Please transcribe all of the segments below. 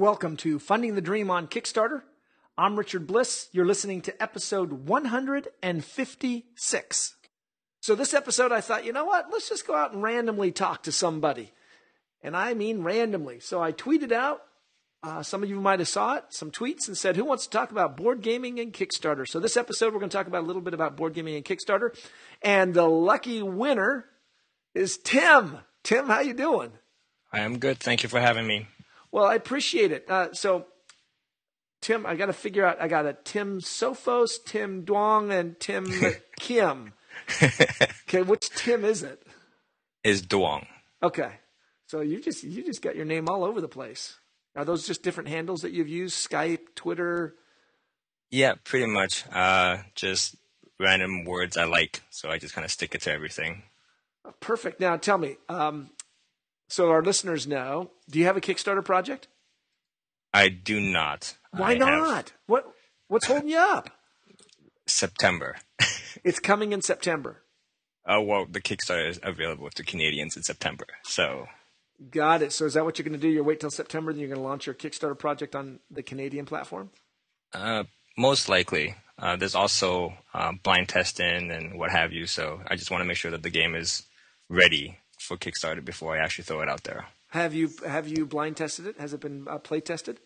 Welcome to Funding the Dream on Kickstarter. I'm Richard Bliss. You're listening to episode 156. So, this episode, I thought, you know what? Let's just go out and randomly talk to somebody. And I mean randomly. So, I tweeted out, uh, some of you might have saw it, some tweets and said, who wants to talk about board gaming and Kickstarter? So, this episode, we're going to talk about a little bit about board gaming and Kickstarter. And the lucky winner is Tim. Tim, how you doing? I am good. Thank you for having me. Well, I appreciate it. Uh, so, Tim, I got to figure out. I got a Tim Sophos, Tim Duong, and Tim Kim. okay, which Tim is it? Is Duong. Okay, so you just you just got your name all over the place. Are those just different handles that you've used? Skype, Twitter. Yeah, pretty much. Uh, just random words I like, so I just kind of stick it to everything. Perfect. Now, tell me. Um, so our listeners know. Do you have a Kickstarter project? I do not. Why I not? What What's holding you up? September. it's coming in September. Oh well, the Kickstarter is available to Canadians in September. So. Got it. So is that what you're going to do? You're wait till September, then you're going to launch your Kickstarter project on the Canadian platform? Uh, most likely. Uh, there's also uh, blind testing and what have you. So I just want to make sure that the game is ready for Kickstarter before I actually throw it out there. Have you have you blind tested it? Has it been uh, play tested?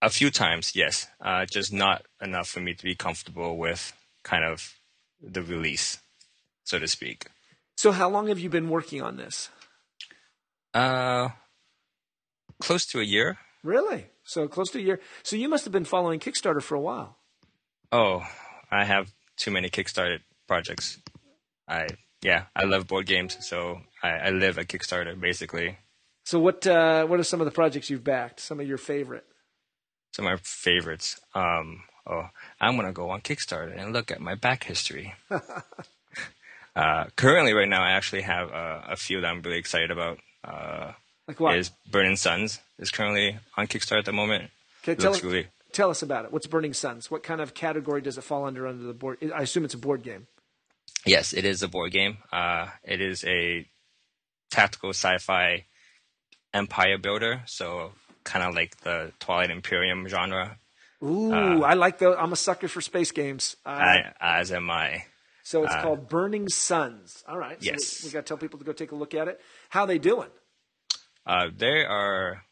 A few times, yes. Uh, just not enough for me to be comfortable with kind of the release, so to speak. So, how long have you been working on this? Uh, close to a year. Really? So close to a year. So you must have been following Kickstarter for a while. Oh, I have too many Kickstarter projects. I yeah, I love board games, so I, I live a Kickstarter basically. So what uh, what are some of the projects you've backed? Some of your favorite? Some of my favorites. Um, oh, I'm gonna go on Kickstarter and look at my back history. uh, currently, right now, I actually have uh, a few that I'm really excited about. Uh, like what? Is Burning Suns is currently on Kickstarter at the moment. Okay, tell, us, really... tell us about it. What's Burning Suns? What kind of category does it fall under under the board? I assume it's a board game. Yes, it is a board game. Uh, it is a tactical sci-fi empire builder, so kind of like the Twilight Imperium genre. Ooh, uh, I like the. I'm a sucker for space games. Uh, I, as am I. So it's uh, called Burning Suns. All right. So yes. We, we got to tell people to go take a look at it. How they doing? Uh, they are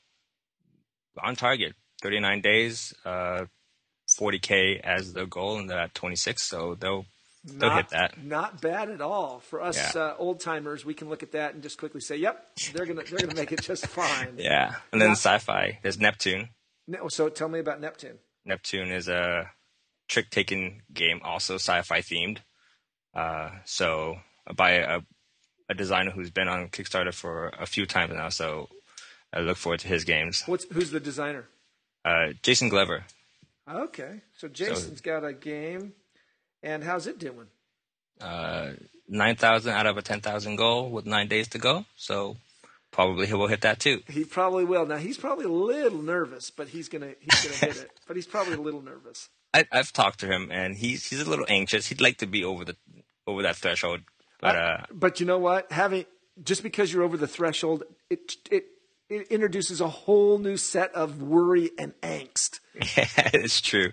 on target. 39 days, 40k uh, as the goal, and they're at 26. So they'll Not, hit that. Not bad at all for us yeah. uh, old timers. We can look at that and just quickly say, "Yep, they're gonna they're gonna make it just fine." yeah, and then not, sci-fi. There's Neptune. So tell me about Neptune. Neptune is a trick-taking game, also sci-fi themed. Uh, so by a, a designer who's been on Kickstarter for a few times now. So I look forward to his games. What's who's the designer? Uh, Jason Glover. Okay, so Jason's so, got a game. And how's it doing? Uh, 9,000 out of a 10,000 goal with nine days to go. So probably he will hit that too. He probably will. Now he's probably a little nervous, but he's gonna he's gonna hit it. But he's probably a little nervous. I, have talked to him, and he's he's a little anxious. He'd like to be over the over that threshold, but uh, but you know what? Having just because you're over the threshold, it it it introduces a whole new set of worry and angst. Yeah, it's true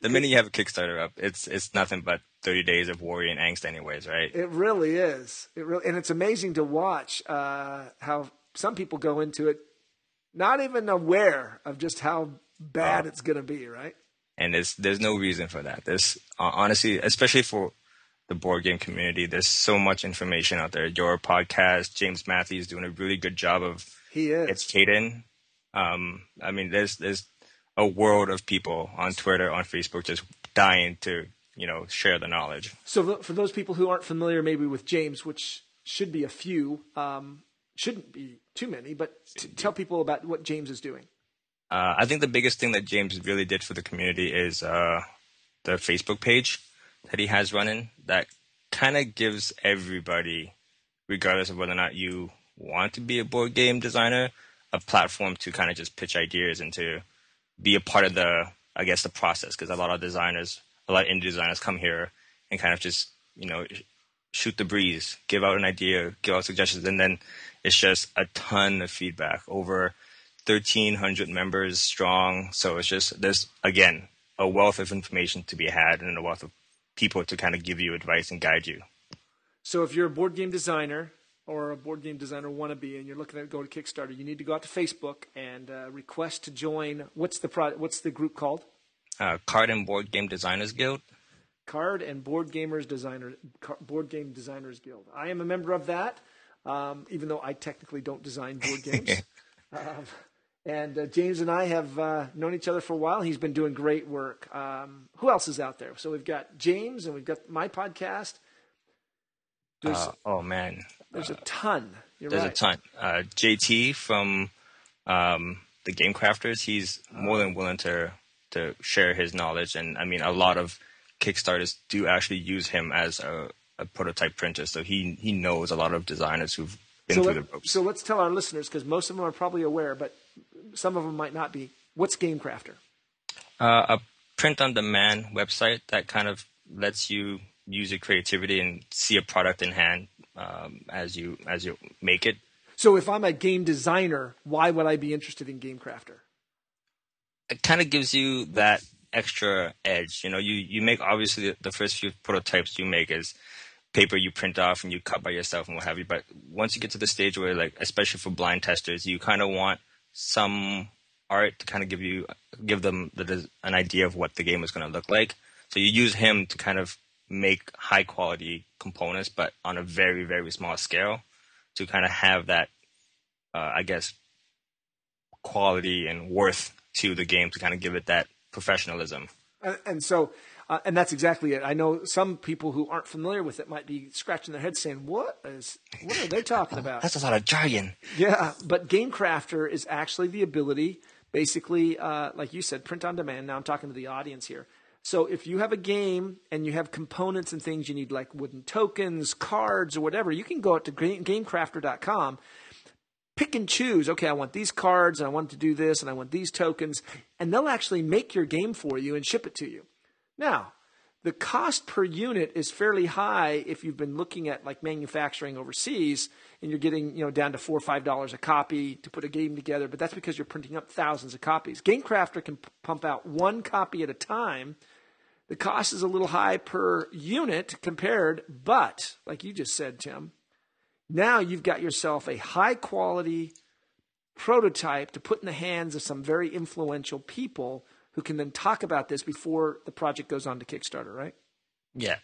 the minute you have a Kickstarter up, it's it's nothing but 30 days of worry and angst, anyways, right? It really is. It really, and it's amazing to watch uh, how some people go into it not even aware of just how bad oh. it's going to be, right? And there's there's no reason for that. There's uh, honestly, especially for the board game community, there's so much information out there. Your podcast, James Matthews, doing a really good job of he is educating. Um, I mean, there's there's a world of people on Twitter, on Facebook, just dying to you know share the knowledge. So for those people who aren't familiar, maybe with James, which should be a few, um, shouldn't be too many, but tell people about what James is doing. Uh, I think the biggest thing that James really did for the community is uh, the Facebook page that he has running. That kind of gives everybody, regardless of whether or not you want to be a board game designer, a platform to kind of just pitch ideas and to be a part of the, I guess, the process because a lot of designers, a lot of indie designers come here and kind of just, you know, shoot the breeze, give out an idea, give out suggestions, and then it's just a ton of feedback over 1,300 members strong. So it's just, there's, again, a wealth of information to be had and a wealth of people to kind of give you advice and guide you. So if you're a board game designer or a board game designer wannabe and you're looking to go to Kickstarter, you need to go out to Facebook and uh, request to join. What's the pro- What's the group called? Uh, Card and Board Game Designers Guild. Card and Board Gamers Designer Board Game Designers Guild. I am a member of that, um, even though I technically don't design board games. um, and uh, James and I have uh, known each other for a while. He's been doing great work. Um, who else is out there? So we've got James and we've got my podcast. Uh, oh man, there's a ton. You're there's right. a ton. Uh, JT from um, the Game Crafters, he's more than willing to to share his knowledge, and I mean, a lot of Kickstarters do actually use him as a, a prototype printer, so he he knows a lot of designers who've been so through let, the ropes. So let's tell our listeners because most of them are probably aware, but some of them might not be. What's Game Crafter? Uh, a print-on-demand website that kind of lets you use your creativity and see a product in hand um, as you as you make it. So if I'm a game designer, why would I be interested in Game Crafter? It kind of gives you that extra edge. You know, you you make obviously the, the first few prototypes you make is paper you print off and you cut by yourself and what have you. But once you get to the stage where, like, especially for blind testers, you kind of want some art to kind of give you give them the, an idea of what the game is going to look like. So you use him to kind of make high quality components, but on a very very small scale, to kind of have that, uh, I guess, quality and worth to the game to kind of give it that professionalism. And, and so, uh, and that's exactly it. I know some people who aren't familiar with it might be scratching their heads saying, "What is? What are they talking about?" That's a lot of jargon. Yeah, but Game Crafter is actually the ability, basically, uh, like you said, print on demand. Now I'm talking to the audience here. So if you have a game and you have components and things you need, like wooden tokens, cards, or whatever, you can go out to GameCrafter.com pick and choose. Okay, I want these cards, and I want to do this, and I want these tokens, and they'll actually make your game for you and ship it to you. Now, the cost per unit is fairly high if you've been looking at like manufacturing overseas and you're getting you know down to four or five dollars a copy to put a game together but that's because you're printing up thousands of copies gamecrafter can p- pump out one copy at a time the cost is a little high per unit compared but like you just said tim now you've got yourself a high quality prototype to put in the hands of some very influential people who can then talk about this before the project goes on to Kickstarter, right? Yeah.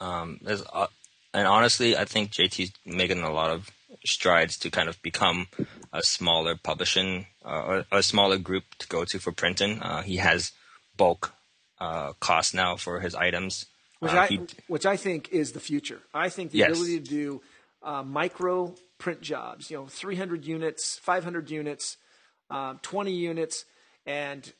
Um, uh, and honestly, I think JT's making a lot of strides to kind of become a smaller publishing uh, a smaller group to go to for printing. Uh, he has bulk uh, cost now for his items, which Uh, I he- which I think is the future. I think the Yes. ability to do uh, micro print jobs, you know, 300 units, 500 units, um, 20 units, and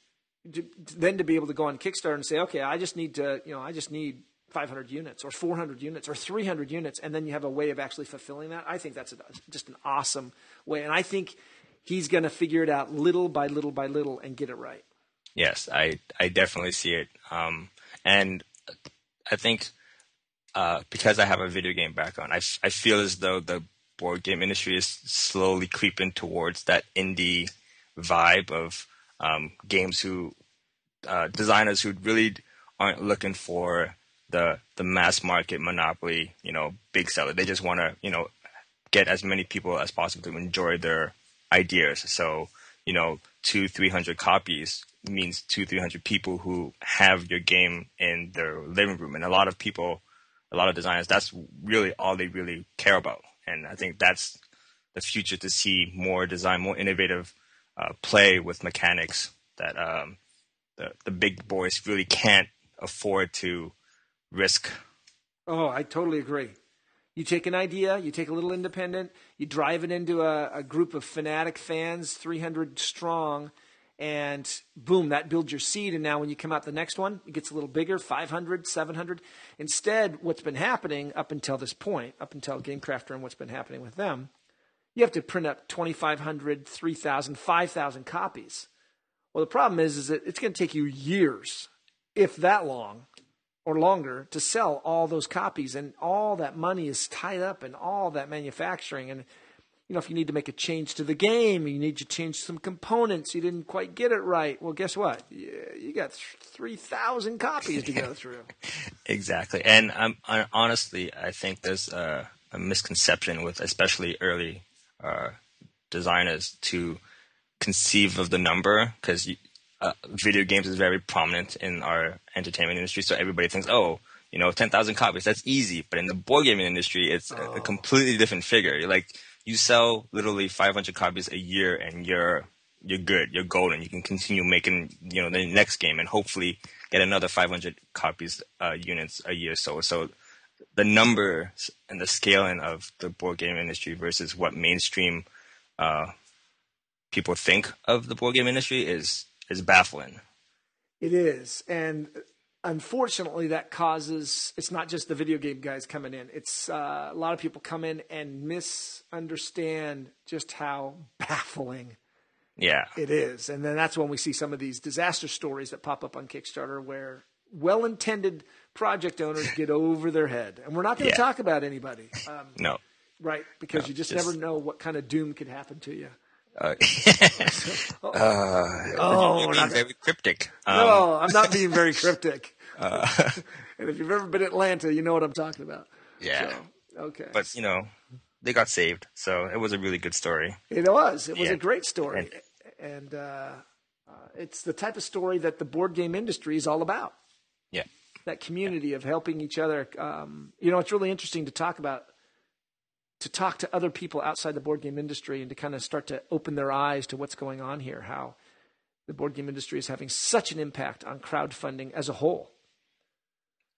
to, then to be able to go on Kickstarter and say, okay, I just need to, you know, I just need 500 units or 400 units or 300 units, and then you have a way of actually fulfilling that. I think that's a, just an awesome way, and I think he's going to figure it out little by little by little and get it right. Yes, I I definitely see it. Um, and I think uh, because I have a video game background, I, f- I feel as though the board game industry is slowly creeping towards that indie vibe of um, games who uh, designers who really aren't looking for the the mass market monopoly, you know, big seller. They just want to, you know, get as many people as possible to enjoy their ideas. So, you know, two, three hundred copies means two, three hundred people who have your game in their living room. And a lot of people, a lot of designers, that's really all they really care about. And I think that's the future to see more design, more innovative uh, play with mechanics that um, the the big boys really can't afford to risk. Oh, I totally agree. You take an idea, you take a little independent, you drive it into a, a group of fanatic fans, 300 strong, and boom, that builds your seed. And now when you come out the next one, it gets a little bigger 500, 700. Instead, what's been happening up until this point, up until GameCrafter and what's been happening with them, you have to print up 2,500, 3,000, 5,000 copies. Well, the problem is, is that it's going to take you years, if that long, or longer to sell all those copies and all that money is tied up in all that manufacturing and you know, if you need to make a change to the game, you need to change some components, you didn't quite get it right. Well, guess what? You, you got three thousand copies to go through. exactly, and um, honestly, I think there's a, a misconception with especially early uh, designers to conceive of the number because uh, video games is very prominent in our entertainment industry. So everybody thinks, oh, you know, 10,000 copies, that's easy. But in the board gaming industry, it's oh. a, a, completely different figure. Like you sell literally 500 copies a year and you're, you're good. You're golden. You can continue making, you know, the next game and hopefully get another 500 copies, uh, units a year. So, so the numbers and the scaling of the board game industry versus what mainstream, uh, people think of the board game industry is is baffling. It is, and unfortunately, that causes it's not just the video game guys coming in. It's uh, a lot of people come in and misunderstand just how baffling. Yeah, it is, and then that's when we see some of these disaster stories that pop up on Kickstarter where well-intended project owners get over their head, and we're not going to yeah. talk about anybody. Um, no, right? Because no, you just, just, never know what kind of doom could happen to you. Uh, uh, oh, being very cryptic. Um, no, I'm not being very cryptic. Uh, and if you've ever been to Atlanta, you know what I'm talking about. Yeah. So, okay. But you know, they got saved, so it was a really good story. It was. It was yeah. a great story, and, and uh, uh, it's the type of story that the board game industry is all about. Yeah. That community yeah. of helping each other. Um, you know, it's really interesting to talk about to talk to other people outside the board game industry and to kind of start to open their eyes to what's going on here, how the board game industry is having such an impact on crowdfunding as a whole.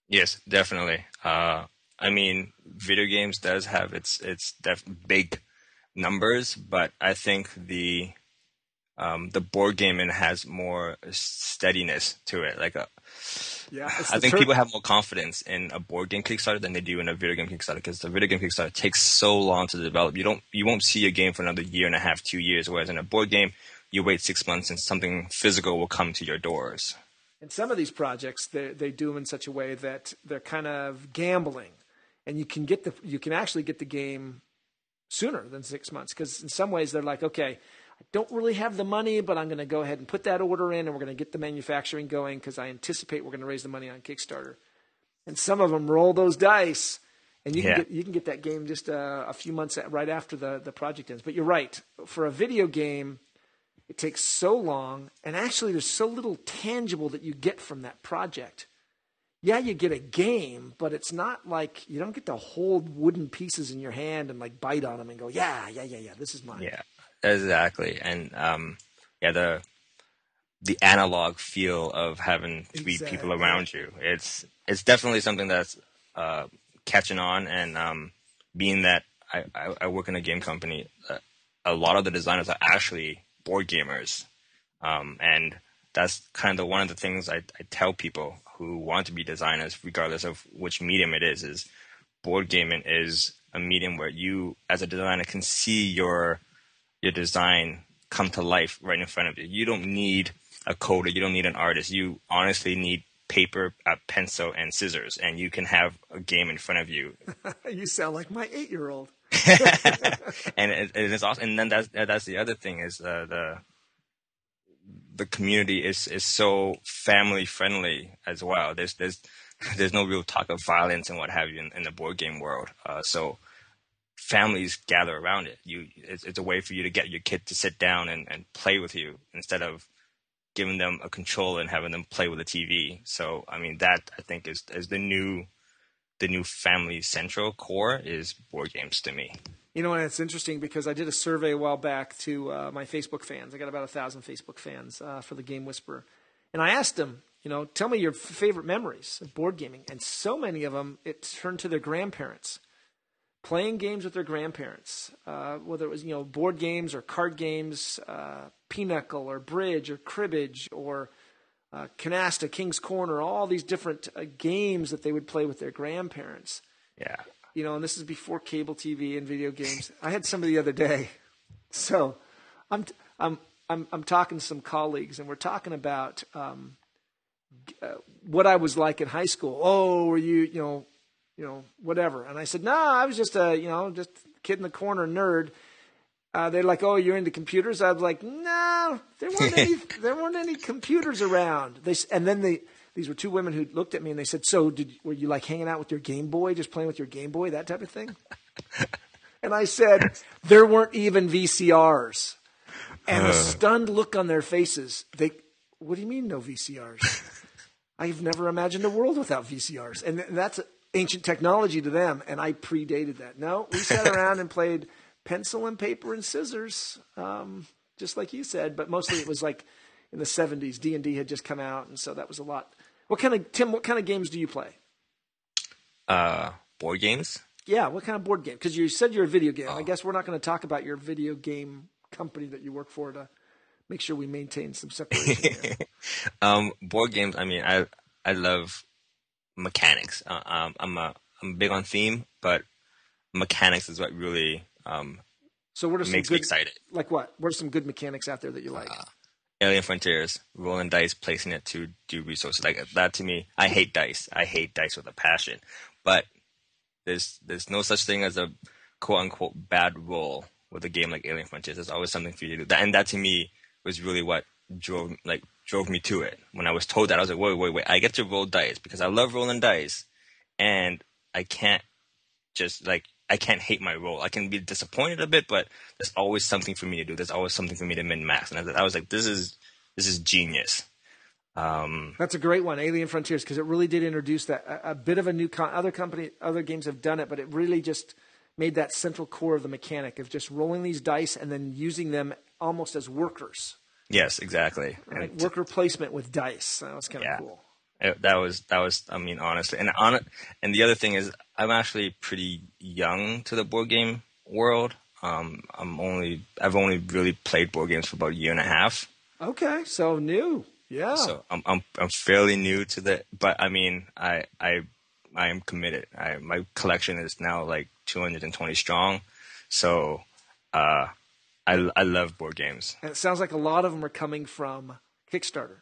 Yes, definitely. Uh, I mean, video games does have its its def- big numbers, but I think the um, the board gaming has more steadiness to it. Like a, yeah, I think ter- people have more confidence in a board game Kickstarter than they do in a video game Kickstarter because the video game Kickstarter takes so long to develop. You don't, you won't see a game for another year and a half, two years. Whereas in a board game, you wait six months and something physical will come to your doors. And some of these projects, they they do them in such a way that they're kind of gambling, and you can get the you can actually get the game sooner than six months because in some ways they're like, okay, I don't really have the money, but I'm going to go ahead and put that order in, and we're going to get the manufacturing going because I anticipate we're going to raise the money on Kickstarter. And some of them roll those dice, and you yeah. can get you can get that game just uh, a few months right after the the project ends. But you're right, for a video game, it takes so long, and actually, there's so little tangible that you get from that project. Yeah, you get a game, but it's not like you don't get to hold wooden pieces in your hand and like bite on them and go, yeah, yeah, yeah, yeah, this is mine. Yeah. Exactly, and um, yeah, the the analog feel of having three exactly. people around you. It's it's definitely something that's uh, catching on, and um, being that I, I, I, work in a game company, uh, a lot of the designers are actually board gamers, um, and that's kind of one of the things I, I tell people who want to be designers, regardless of which medium it is, is board gaming is a medium where you, as a designer, can see your your design come to life right in front of you. You don't need a coder. You don't need an artist. You honestly need paper, a pencil, and scissors, and you can have a game in front of you. you sound like my eight-year-old. and it, it is awesome. And then that's that's the other thing is uh, the the community is is so family friendly as well. There's there's there's no real talk of violence and what have you in, in the board game world. Uh, so families gather around it. You, it's, it's, a way for you to get your kid to sit down and, and play with you instead of giving them a controller and having them play with a TV. So, I mean, that I think is, is the new, the new family central core is board games to me. You know, and it's interesting because I did a survey a while back to uh, my Facebook fans. I got about a thousand Facebook fans uh, for the Game Whisperer, and I asked them, you know, tell me your favorite memories of board gaming, and so many of them it turned to their grandparents playing games with their grandparents, uh, whether it was you know board games or card games, uh, pinochle or bridge or cribbage or uh, canasta, King's Corner, all these different uh, games that they would play with their grandparents. Yeah, you know, and this is before cable TV and video games. I had somebody the other day, so I'm I'm I'm I'm talking to some colleagues, and we're talking about. Um, uh, what I was like in high school. Oh, were you, you know, you know, whatever. And I said, no, nah, I was just a, you know, just kid in the corner nerd. Uh, they're like, "Oh, you're into computers." I was like, "No, there weren't any. there weren't any computers around." They and then they these were two women who looked at me and they said, "So, did were you like hanging out with your Game Boy, just playing with your Game Boy, that type of thing?" and I said, "There weren't even VCRs." And the stunned look on their faces, they, "What do you mean no VCRs?" I've never imagined a world without VCRs, and that's ancient technology to them, and I predated that. No, we sat around and played pencil and paper and scissors, um, just like you said, but mostly it was like in the '70s. D and D had just come out, and so that was a lot. What kind of Tim? What kind of games do you play? Uh, board games. Yeah, what kind of board game? Because you said you're a video game. I guess we're not going to talk about your video game company that you work for to make sure we maintain some separation. Um, board games. I mean, I I love mechanics. Uh, um, I'm a I'm big on theme, but mechanics is what really um So what are some makes me excited. like what? What are some good mechanics out there that you like? Alien Frontiers, rolling dice, placing it to do resources like that. To me, I hate dice. I hate dice with a passion. But there's there's no such thing as a quote unquote bad roll with a game like Alien Frontiers. There's always something for you to do. That, and that to me was really what drove like drove me to it. When I was told that, I was like, wait, wait, wait! I get to roll dice because I love rolling dice, and I can't just like I can't hate my role. I can be disappointed a bit, but there's always something for me to do. There's always something for me to min max. And I, was like, this is this is genius. Um, That's a great one, Alien Frontiers, because it really did introduce that a, a bit of a new. Con- other company, other games have done it, but it really just made that central core of the mechanic of just rolling these dice and then using them almost as workers, yes, exactly. right? And Worker placement with dice. That was kind of Yeah. cool. it- that was that was I mean honestly, and on it. And the other thing is, I'm actually pretty young to the board game world. Um, I'm only I've only really played board games for about a year and a half. Okay, so new, yeah. So I'm I'm I'm fairly new to the, but I mean I I I am committed. I my collection is now like 220 strong. So uh, I I love board games. and it sounds like a lot of them are coming from Kickstarter.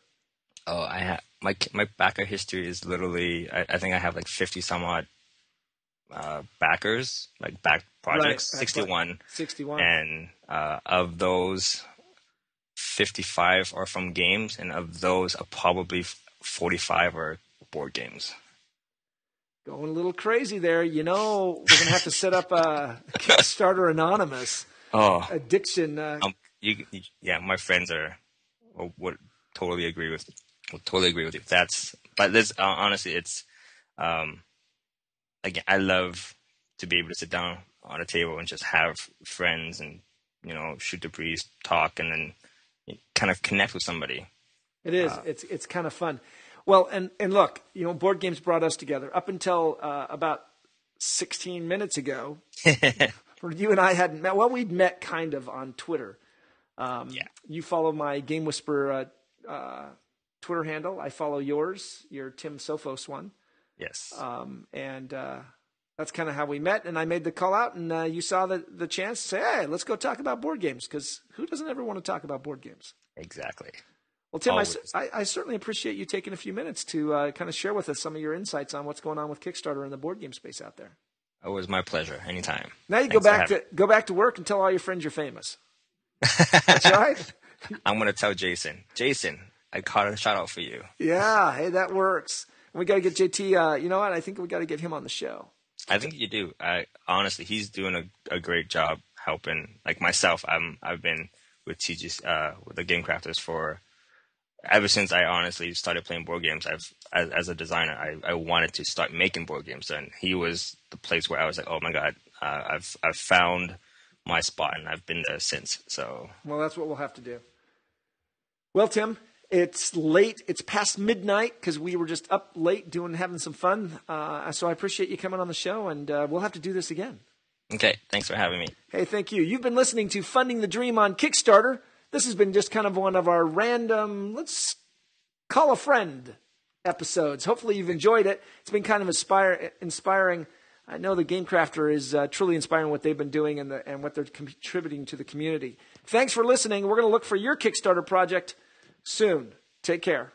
Oh, I have my my backer history is literally. I, I think I have like 50 some odd uh, backers, like back projects, back- 61, Sixty-one. and uh, of those 55 are from games, and of those, uh, probably 45 are board games. Going a little crazy there. You know, we're going to have to set up a Kickstarter Anonymous Oh, addiction. Uh, um, you, you, yeah, my friends are will- would totally agree with would totally agree with you. That's but this uh, honestly, it's um, again, I love to be able to sit down on a table and just have friends and you know shoot the breeze, talk, and then kind of connect with somebody. It is. it's it's kind of fun. Well, and and look, you know, board games brought us together. Up until uh, about 16 minutes ago, where you and I hadn't met. Well, we'd met kind of on Twitter. Um, Yeah. You follow my Game Whisperer uh, uh, Twitter handle. I follow yours. Your Tim Sophos one, Yes. um, and uh, that's kind of how we met. And I made the call out, and uh, you saw the the chance to say, "Hey, let's go talk about board games," because who doesn't ever want to talk about board games? exactly. Well, Tim, I, I, I certainly appreciate you taking a few minutes to uh, kind of share with us some of your insights on what's going on with Kickstarter and the board game space out there. It was my pleasure. Anytime. Now you go Thanks for back to go back to work and tell all your friends you're famous. That's right. I'm gonna tell Jason. Jason, I caught a shout out for you. Yeah, hey, that works. We got to get JT. Uh, you know what? I think we got to get him on the show. I think you do. I honestly, he's doing a, a great job helping. Like myself, I'm I've been with TG uh, with the Game Crafters for ever since I honestly started playing board games. I've as, as a designer, I, I wanted to start making board games, and he was the place where I was like, oh my god, uh, I've I've found my spot, and I've been there since. So Well, that's what we'll have to do. Well, Tim, it's late. It's past midnight because we were just up late doing having some fun. Uh, so I appreciate you coming on the show, and uh, we'll have to do this again. okay, thanks for having me. Hey, thank you. You've been listening to Funding the Dream on Kickstarter. This has been just kind of one of our random, let's call a friend episodes. Hopefully, you've enjoyed it. It's been kind of inspire, inspiring. I know the Game Crafter is uh, truly inspiring what they've been doing and, the, and what they're contributing to the community. Thanks for listening. We're going to look for your Kickstarter project soon. Take care.